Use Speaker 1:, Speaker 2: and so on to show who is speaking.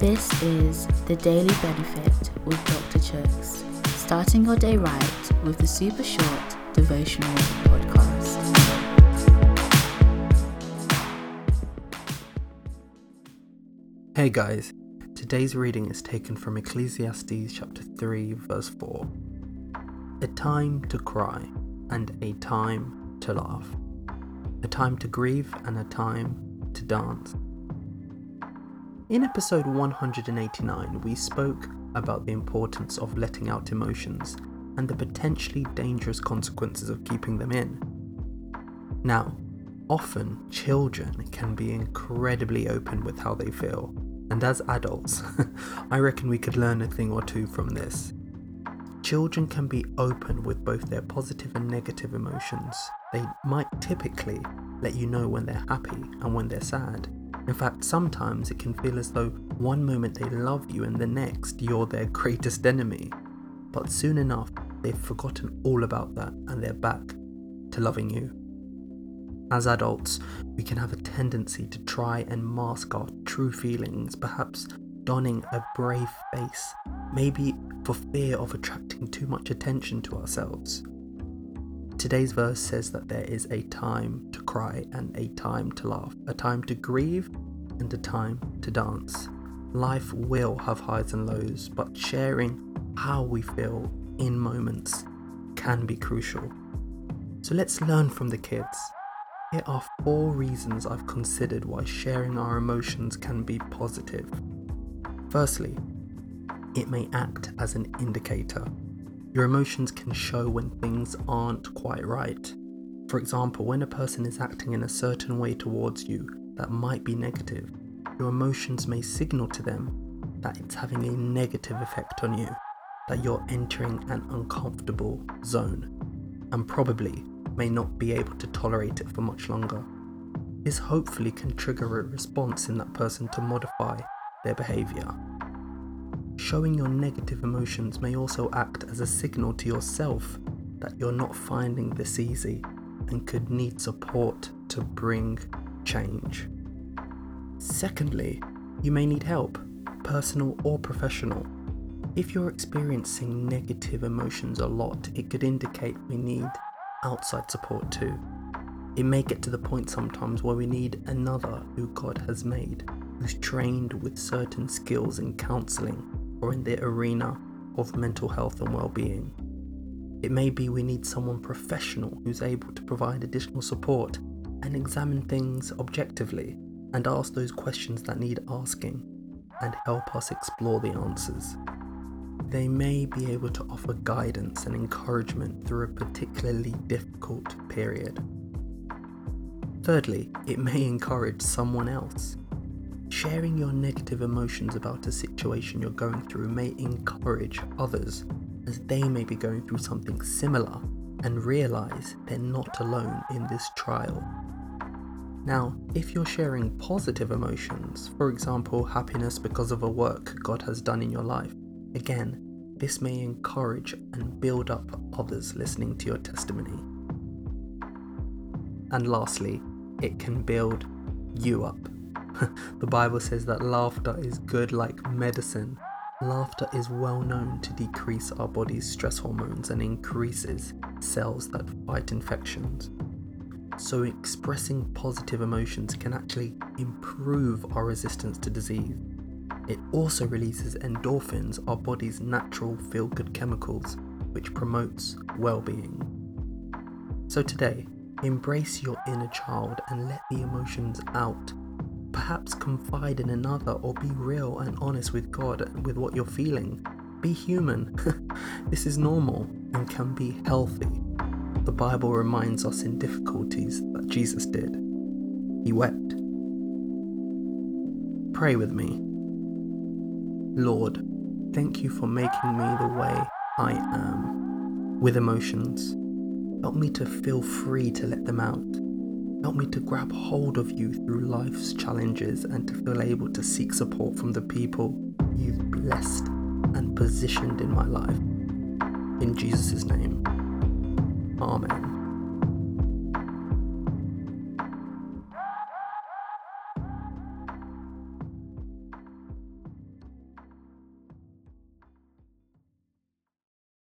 Speaker 1: This is the Daily Benefit with Dr. Chuks, starting your day right with the super short devotional podcast.
Speaker 2: Hey guys, today's reading is taken from Ecclesiastes chapter 3, verse 4. A time to cry and a time to laugh, a time to grieve and a time to dance. In episode 189, we spoke about the importance of letting out emotions and the potentially dangerous consequences of keeping them in. Now, often children can be incredibly open with how they feel, and as adults, I reckon we could learn a thing or two from this. Children can be open with both their positive and negative emotions. They might typically let you know when they're happy and when they're sad in fact, sometimes it can feel as though one moment they love you and the next you're their greatest enemy. But soon enough, they've forgotten all about that and they're back to loving you. As adults, we can have a tendency to try and mask our true feelings, perhaps donning a brave face, maybe for fear of attracting too much attention to ourselves. Today's verse says that there is a time to cry and a time to laugh, a time to grieve and a time to dance. Life will have highs and lows, but sharing how we feel in moments can be crucial. So let's learn from the kids. Here are four reasons I've considered why sharing our emotions can be positive. Firstly, it may act as an indicator. Your emotions can show when things aren't quite right. For example, when a person is acting in a certain way towards you that might be negative, your emotions may signal to them that it's having a negative effect on you, that you're entering an uncomfortable zone, and probably may not be able to tolerate it for much longer. This hopefully can trigger a response in that person to modify their behavior. Showing your negative emotions may also act as a signal to yourself that you're not finding this easy and could need support to bring change. Secondly, you may need help, personal or professional. If you're experiencing negative emotions a lot, it could indicate we need outside support too. It may get to the point sometimes where we need another who God has made, who's trained with certain skills in counseling or in the arena of mental health and well-being. It may be we need someone professional who's able to provide additional support and examine things objectively and ask those questions that need asking and help us explore the answers. They may be able to offer guidance and encouragement through a particularly difficult period. Thirdly, it may encourage someone else Sharing your negative emotions about a situation you're going through may encourage others as they may be going through something similar and realize they're not alone in this trial. Now, if you're sharing positive emotions, for example, happiness because of a work God has done in your life, again, this may encourage and build up others listening to your testimony. And lastly, it can build you up the Bible says that laughter is good like medicine. Laughter is well known to decrease our body's stress hormones and increases cells that fight infections. So, expressing positive emotions can actually improve our resistance to disease. It also releases endorphins, our body's natural feel good chemicals, which promotes well being. So, today, embrace your inner child and let the emotions out Perhaps confide in another or be real and honest with God with what you're feeling. Be human. this is normal and can be healthy. The Bible reminds us in difficulties that Jesus did. He wept. Pray with me. Lord, thank you for making me the way I am, with emotions. Help me to feel free to let them out Help me to grab hold of you through life's challenges and to feel able to seek support from the people you've blessed and positioned in my life. In Jesus' name, Amen.